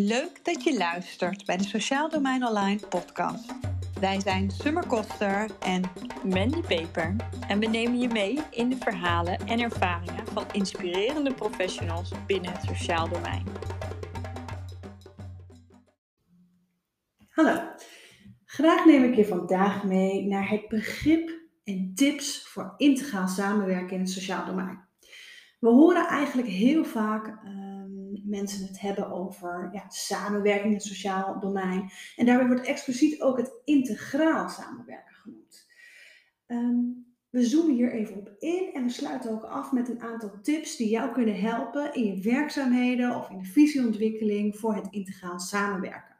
Leuk dat je luistert bij de Sociaal Domein Online podcast. Wij zijn Summer Koster en Mandy Peper en we nemen je mee in de verhalen en ervaringen van inspirerende professionals binnen het sociaal domein. Hallo, graag neem ik je vandaag mee naar het begrip en tips voor integraal samenwerken in het sociaal domein. We horen eigenlijk heel vaak ehm, mensen het hebben over ja, samenwerking in het sociaal domein. En daarbij wordt expliciet ook het integraal samenwerken genoemd. Ehm, we zoomen hier even op in en we sluiten ook af met een aantal tips die jou kunnen helpen in je werkzaamheden of in de visieontwikkeling voor het integraal samenwerken.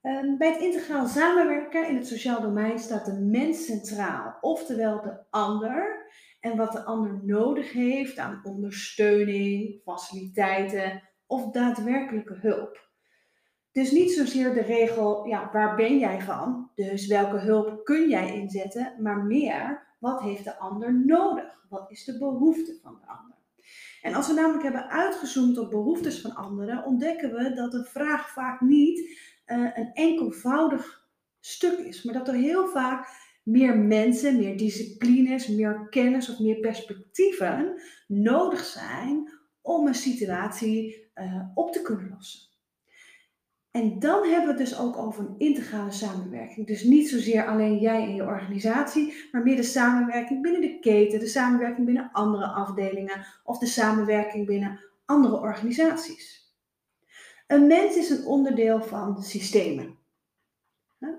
Ehm, bij het integraal samenwerken in het sociaal domein staat de mens centraal, oftewel de ander en wat de ander nodig heeft aan ondersteuning, faciliteiten of daadwerkelijke hulp. Dus niet zozeer de regel, ja, waar ben jij van? Dus welke hulp kun jij inzetten? Maar meer, wat heeft de ander nodig? Wat is de behoefte van de ander? En als we namelijk hebben uitgezoomd op behoeftes van anderen, ontdekken we dat de vraag vaak niet uh, een enkelvoudig stuk is, maar dat er heel vaak meer mensen, meer disciplines, meer kennis of meer perspectieven nodig zijn om een situatie uh, op te kunnen lossen. En dan hebben we het dus ook over een integrale samenwerking. Dus niet zozeer alleen jij en je organisatie, maar meer de samenwerking binnen de keten, de samenwerking binnen andere afdelingen of de samenwerking binnen andere organisaties. Een mens is een onderdeel van systemen.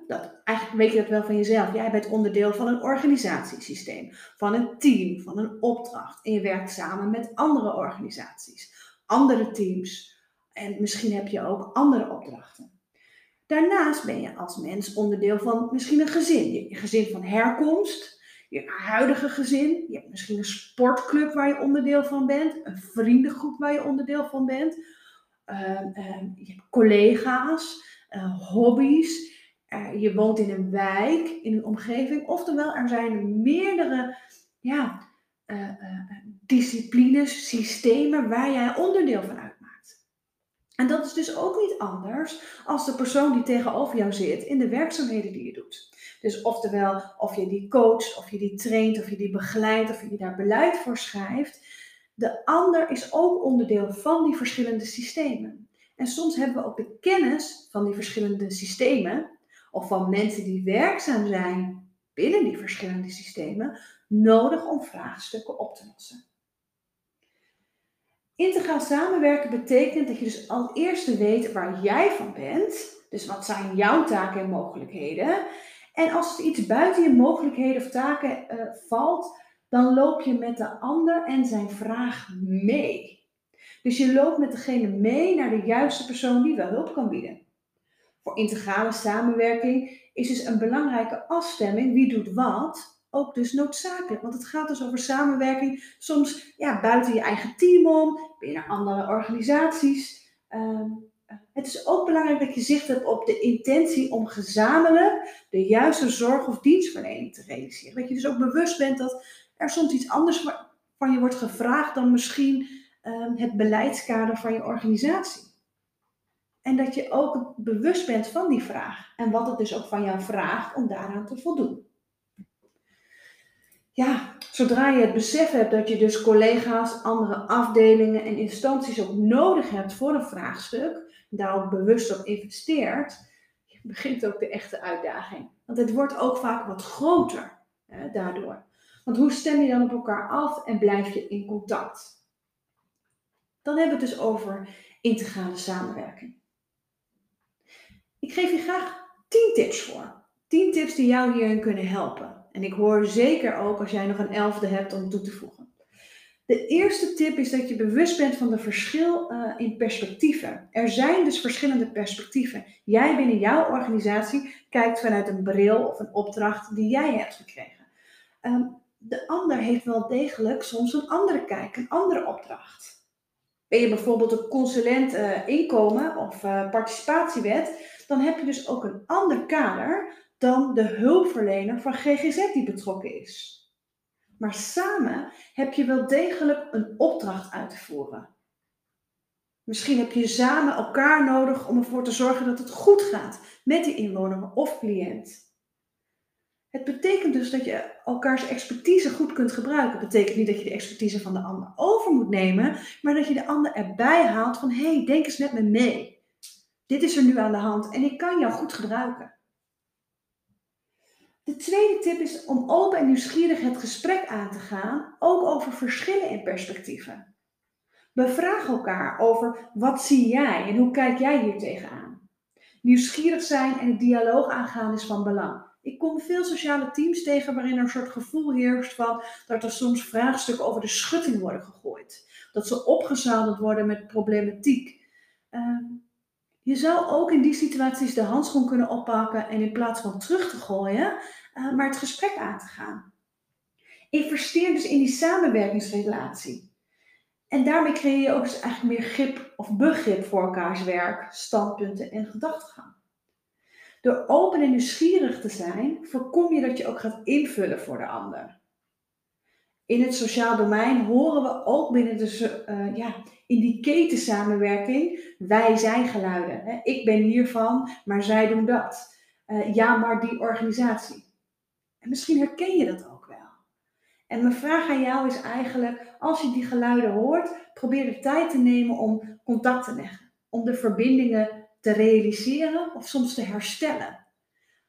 Dat, eigenlijk weet je dat wel van jezelf. Jij bent onderdeel van een organisatiesysteem, van een team, van een opdracht. En je werkt samen met andere organisaties, andere teams. En misschien heb je ook andere opdrachten. Daarnaast ben je als mens onderdeel van misschien een gezin. Je gezin van herkomst, je huidige gezin. Je hebt misschien een sportclub waar je onderdeel van bent, een vriendengroep waar je onderdeel van bent. Uh, uh, je hebt collega's, uh, hobby's. Uh, je woont in een wijk, in een omgeving. Oftewel, er zijn meerdere ja, uh, uh, disciplines, systemen waar jij onderdeel van uitmaakt. En dat is dus ook niet anders als de persoon die tegenover jou zit in de werkzaamheden die je doet. Dus oftewel, of je die coacht, of je die traint, of je die begeleidt, of je daar beleid voor schrijft. De ander is ook onderdeel van die verschillende systemen. En soms hebben we ook de kennis van die verschillende systemen of van mensen die werkzaam zijn binnen die verschillende systemen nodig om vraagstukken op te lossen. Integraal samenwerken betekent dat je dus als eerste weet waar jij van bent. Dus wat zijn jouw taken en mogelijkheden. En als er iets buiten je mogelijkheden of taken uh, valt, dan loop je met de ander en zijn vraag mee. Dus je loopt met degene mee naar de juiste persoon die wel hulp kan bieden. Voor integrale samenwerking is dus een belangrijke afstemming, wie doet wat, ook dus noodzakelijk. Want het gaat dus over samenwerking, soms ja, buiten je eigen team om, binnen andere organisaties. Uh, het is ook belangrijk dat je zicht hebt op de intentie om gezamenlijk de juiste zorg of dienstverlening te realiseren. Dat je dus ook bewust bent dat er soms iets anders van je wordt gevraagd dan misschien uh, het beleidskader van je organisatie. En dat je ook bewust bent van die vraag. En wat het dus ook van jou vraagt om daaraan te voldoen. Ja, zodra je het besef hebt dat je dus collega's, andere afdelingen en instanties ook nodig hebt voor een vraagstuk, daar ook bewust op investeert, begint ook de echte uitdaging. Want het wordt ook vaak wat groter daardoor. Want hoe stem je dan op elkaar af en blijf je in contact? Dan hebben we het dus over integrale samenwerking. Ik geef je graag 10 tips voor. 10 tips die jou hierin kunnen helpen. En ik hoor zeker ook als jij nog een elfde hebt om toe te voegen. De eerste tip is dat je bewust bent van de verschil uh, in perspectieven. Er zijn dus verschillende perspectieven. Jij binnen jouw organisatie kijkt vanuit een bril of een opdracht die jij hebt gekregen. Um, de ander heeft wel degelijk soms een andere kijk, een andere opdracht. Ben je bijvoorbeeld een consulent uh, inkomen of uh, participatiewet, dan heb je dus ook een ander kader dan de hulpverlener van GGZ die betrokken is. Maar samen heb je wel degelijk een opdracht uit te voeren. Misschien heb je samen elkaar nodig om ervoor te zorgen dat het goed gaat met die inwoner of cliënt. Het betekent dus dat je elkaars expertise goed kunt gebruiken. Het betekent niet dat je de expertise van de ander over moet nemen, maar dat je de ander erbij haalt van hé, hey, denk eens met me mee. Dit is er nu aan de hand en ik kan jou goed gebruiken. De tweede tip is om open en nieuwsgierig het gesprek aan te gaan, ook over verschillen in perspectieven. Bevraag elkaar over wat zie jij en hoe kijk jij hier tegenaan. Nieuwsgierig zijn en het dialoog aangaan is van belang. Ik kom veel sociale teams tegen waarin er een soort gevoel heerst van dat er soms vraagstukken over de schutting worden gegooid. Dat ze opgezadeld worden met problematiek. Ehm, je zou ook in die situaties de handschoen kunnen oppakken en in plaats van terug te gooien, uh, maar het gesprek aan te gaan. Investeer dus in die samenwerkingsrelatie. En daarmee creëer je ook dus eigenlijk meer grip of begrip voor elkaars werk, standpunten en gedachtegang. Door open en nieuwsgierig te zijn, voorkom je dat je ook gaat invullen voor de ander. In het sociaal domein horen we ook binnen de, uh, ja, in die ketensamenwerking, wij zijn geluiden. Hè? Ik ben hiervan, maar zij doen dat. Uh, ja, maar die organisatie. En misschien herken je dat ook wel. En mijn vraag aan jou is eigenlijk, als je die geluiden hoort, probeer de tijd te nemen om contact te leggen. Om de verbindingen te realiseren of soms te herstellen.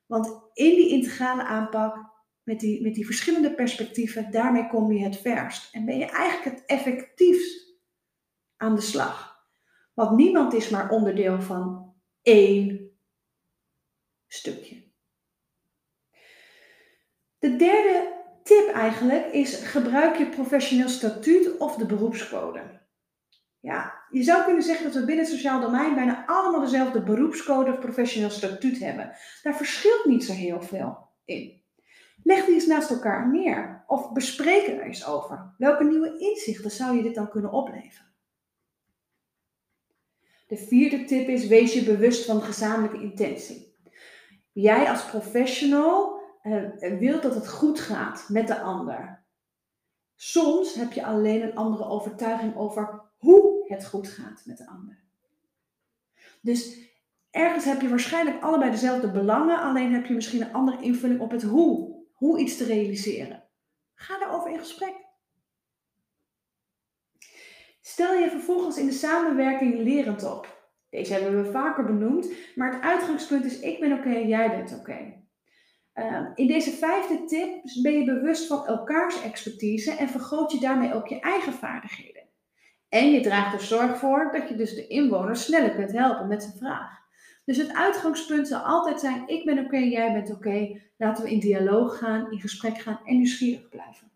Want in die integrale aanpak, met die, met die verschillende perspectieven, daarmee kom je het verst. En ben je eigenlijk het effectiefst aan de slag. Want niemand is maar onderdeel van één stukje. De derde tip eigenlijk is gebruik je professioneel statuut of de beroepscode. Ja, je zou kunnen zeggen dat we binnen het sociaal domein bijna allemaal dezelfde beroepscode of professioneel statuut hebben. Daar verschilt niet zo heel veel in. Leg die eens naast elkaar neer of bespreek er eens over. Welke nieuwe inzichten zou je dit dan kunnen opleveren? De vierde tip is: wees je bewust van de gezamenlijke intentie. Jij als professional uh, wilt dat het goed gaat met de ander. Soms heb je alleen een andere overtuiging over hoe het goed gaat met de ander. Dus ergens heb je waarschijnlijk allebei dezelfde belangen, alleen heb je misschien een andere invulling op het hoe. Hoe iets te realiseren. Ga daarover in gesprek. Stel je vervolgens in de samenwerking lerend op. Deze hebben we vaker benoemd, maar het uitgangspunt is ik ben oké jij bent oké. Ehm, in deze vijfde tip ben je bewust van elkaars expertise en vergroot je daarmee ook je eigen vaardigheden. En je draagt er zorg voor dat je dus de inwoner sneller kunt helpen met zijn vraag. Dus het uitgangspunt zal altijd zijn: ik ben oké, jij bent oké. Laten we in dialoog gaan, in gesprek gaan en nieuwsgierig blijven.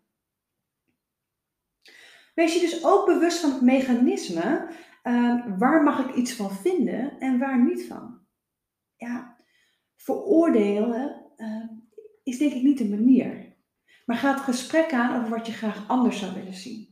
Wees je dus ook bewust van het mechanisme. Ehm, waar mag ik iets van vinden en waar niet van? Ja, veroordelen uh, is denk ik niet de manier. Maar ga het gesprek aan over wat je graag anders zou willen zien.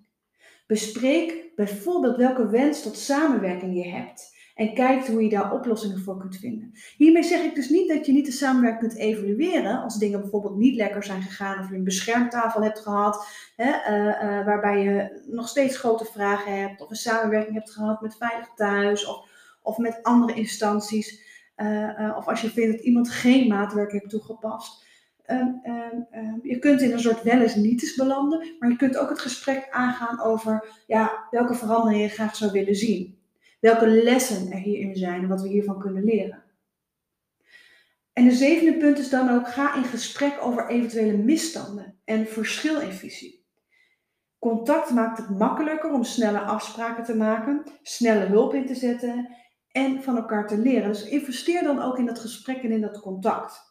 Bespreek bijvoorbeeld welke wens tot samenwerking je hebt. En kijk hoe je daar oplossingen voor kunt vinden. Hiermee zeg ik dus niet dat je niet de samenwerking kunt evalueren. Als dingen bijvoorbeeld niet lekker zijn gegaan of je een beschermtafel hebt gehad. Hè, uh, uh, waarbij je nog steeds grote vragen hebt. Of een samenwerking hebt gehad met Veilig Thuis. Of, of met andere instanties. Uh, of als je vindt dat iemand geen maatwerk heeft toegepast. Um, um, um, je kunt in een soort wel eens niet eens belanden, maar je kunt ook het gesprek aangaan over ja, welke veranderingen je graag zou willen zien. Welke lessen er hierin zijn en wat we hiervan kunnen leren. En de zevende punt is dan ook: ga in gesprek over eventuele misstanden en verschil in visie. Contact maakt het makkelijker om snelle afspraken te maken, snelle hulp in te zetten en van elkaar te leren. Dus investeer dan ook in dat gesprek en in dat contact.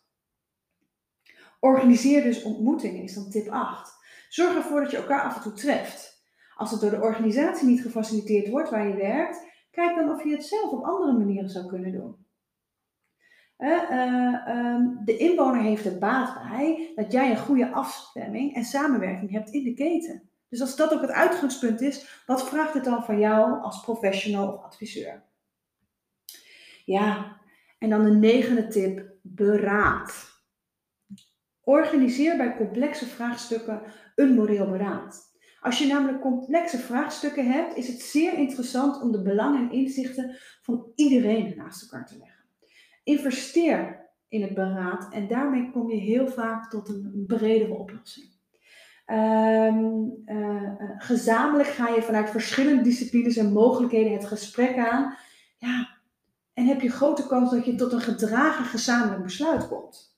Organiseer dus ontmoetingen, is dan tip 8. Zorg ervoor dat je elkaar af en toe treft. Als het door de organisatie niet gefaciliteerd wordt waar je werkt, kijk dan of je het zelf op andere manieren zou kunnen doen. Uh, uh, de inwoner heeft er baat bij dat jij een goede afstemming en samenwerking hebt in de keten. Dus als dat ook het uitgangspunt is, wat vraagt het dan van jou als professional of adviseur? Ja, en dan de negende tip, beraad. Organiseer bij complexe vraagstukken een moreel beraad. Als je namelijk complexe vraagstukken hebt, is het zeer interessant om de belangen en inzichten van iedereen naast elkaar te leggen. Investeer in het beraad en daarmee kom je heel vaak tot een bredere oplossing. Ehm, eh, eh, gezamenlijk ga je vanuit verschillende disciplines en mogelijkheden het gesprek aan. Ja, en heb je grote kans dat je tot een gedragen gezamenlijk besluit komt.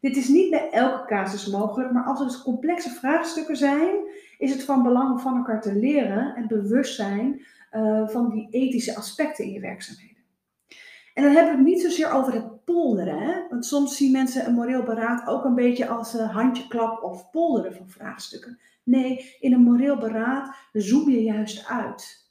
Dit is niet bij elke casus mogelijk, maar als er complexe vraagstukken zijn, is het van belang om van elkaar te leren en bewust zijn uh, van die ethische aspecten in je werkzaamheden. En dan hebben we het niet zozeer over het polderen, hè? want soms zien mensen een moreel beraad ook een beetje als een handjeklap of polderen van vraagstukken. Nee, in een moreel beraad zoom je juist uit.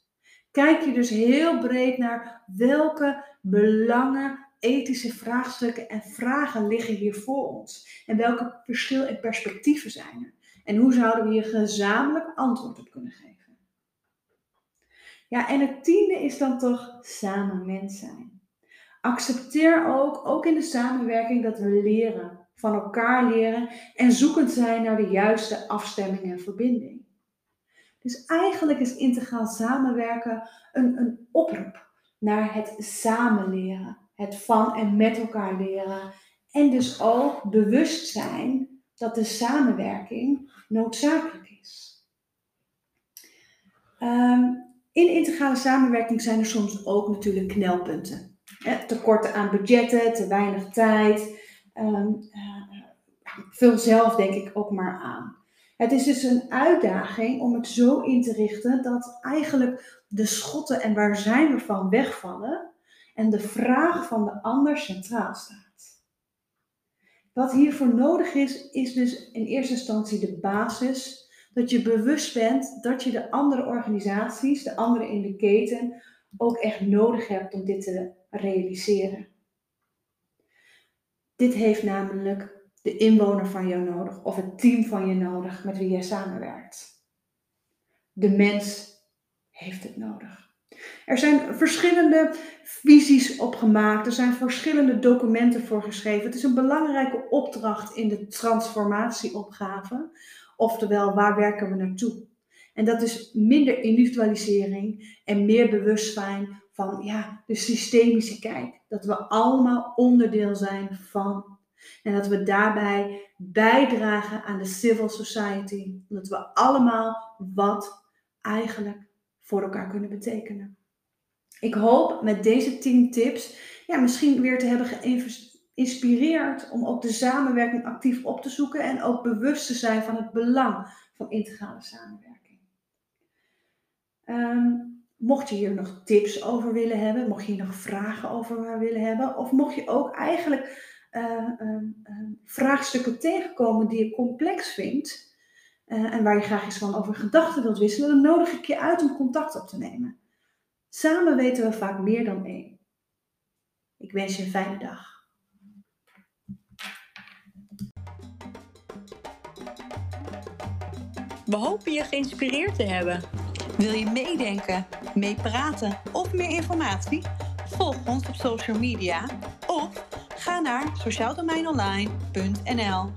Kijk je dus heel breed naar welke belangen, ethische vraagstukken en vragen liggen hier voor ons. En welke verschil en perspectieven zijn er. En hoe zouden we hier gezamenlijk antwoord op kunnen geven. Ja, en het tiende is dan toch samen mens zijn. Accepteer ook, ook in de samenwerking, dat we leren, van elkaar leren en zoekend zijn naar de juiste afstemming en verbinding. Dus eigenlijk is integraal samenwerken een, een oproep naar het samenleren, het van en met elkaar leren. En dus ook bewust zijn dat de samenwerking noodzakelijk is. Um, in integrale samenwerking zijn er soms ook natuurlijk knelpunten. tekorten aan budgetten, te weinig tijd. Um, vul zelf denk ik ook maar aan. Het is dus een uitdaging om het zo in te richten dat eigenlijk de schotten en waar zijn we van wegvallen en de vraag van de ander centraal staat. Wat hiervoor nodig is, is dus in eerste instantie de basis dat je bewust bent dat je de andere organisaties, de anderen in de keten, ook echt nodig hebt om dit te realiseren. Dit heeft namelijk de inwoner van jou nodig of het team van je nodig met wie jij samenwerkt. De mens heeft het nodig. Er zijn verschillende visies opgemaakt, er zijn verschillende documenten voor geschreven. Het is een belangrijke opdracht in de transformatieopgave, oftewel waar werken we naartoe? En dat is minder individualisering en meer bewustzijn van ja, de systemische kijk. Dat we allemaal onderdeel zijn van en dat we daarbij bijdragen aan de civil society. Dat we allemaal wat eigenlijk voor elkaar kunnen betekenen. Ik hoop met deze 10 tips ja, misschien weer te hebben geïnspireerd om ook de samenwerking actief op te zoeken en ook bewust te zijn van het belang van integrale samenwerking. Ehm, mocht je hier nog tips over willen hebben, mocht je hier nog vragen over willen hebben, of mocht je ook eigenlijk uh, vraagstukken tegenkomen die je complex vindt uh, en waar je graag eens van over gedachten wilt wisselen, dan nodig ik je uit om contact op te nemen. Samen weten we vaak meer dan één. Ik wens je een fijne dag. We hopen je geïnspireerd te hebben. Wil je meedenken, meepraten of meer informatie? Volg ons op social media of Ga naar sociaaldomeinonline.nl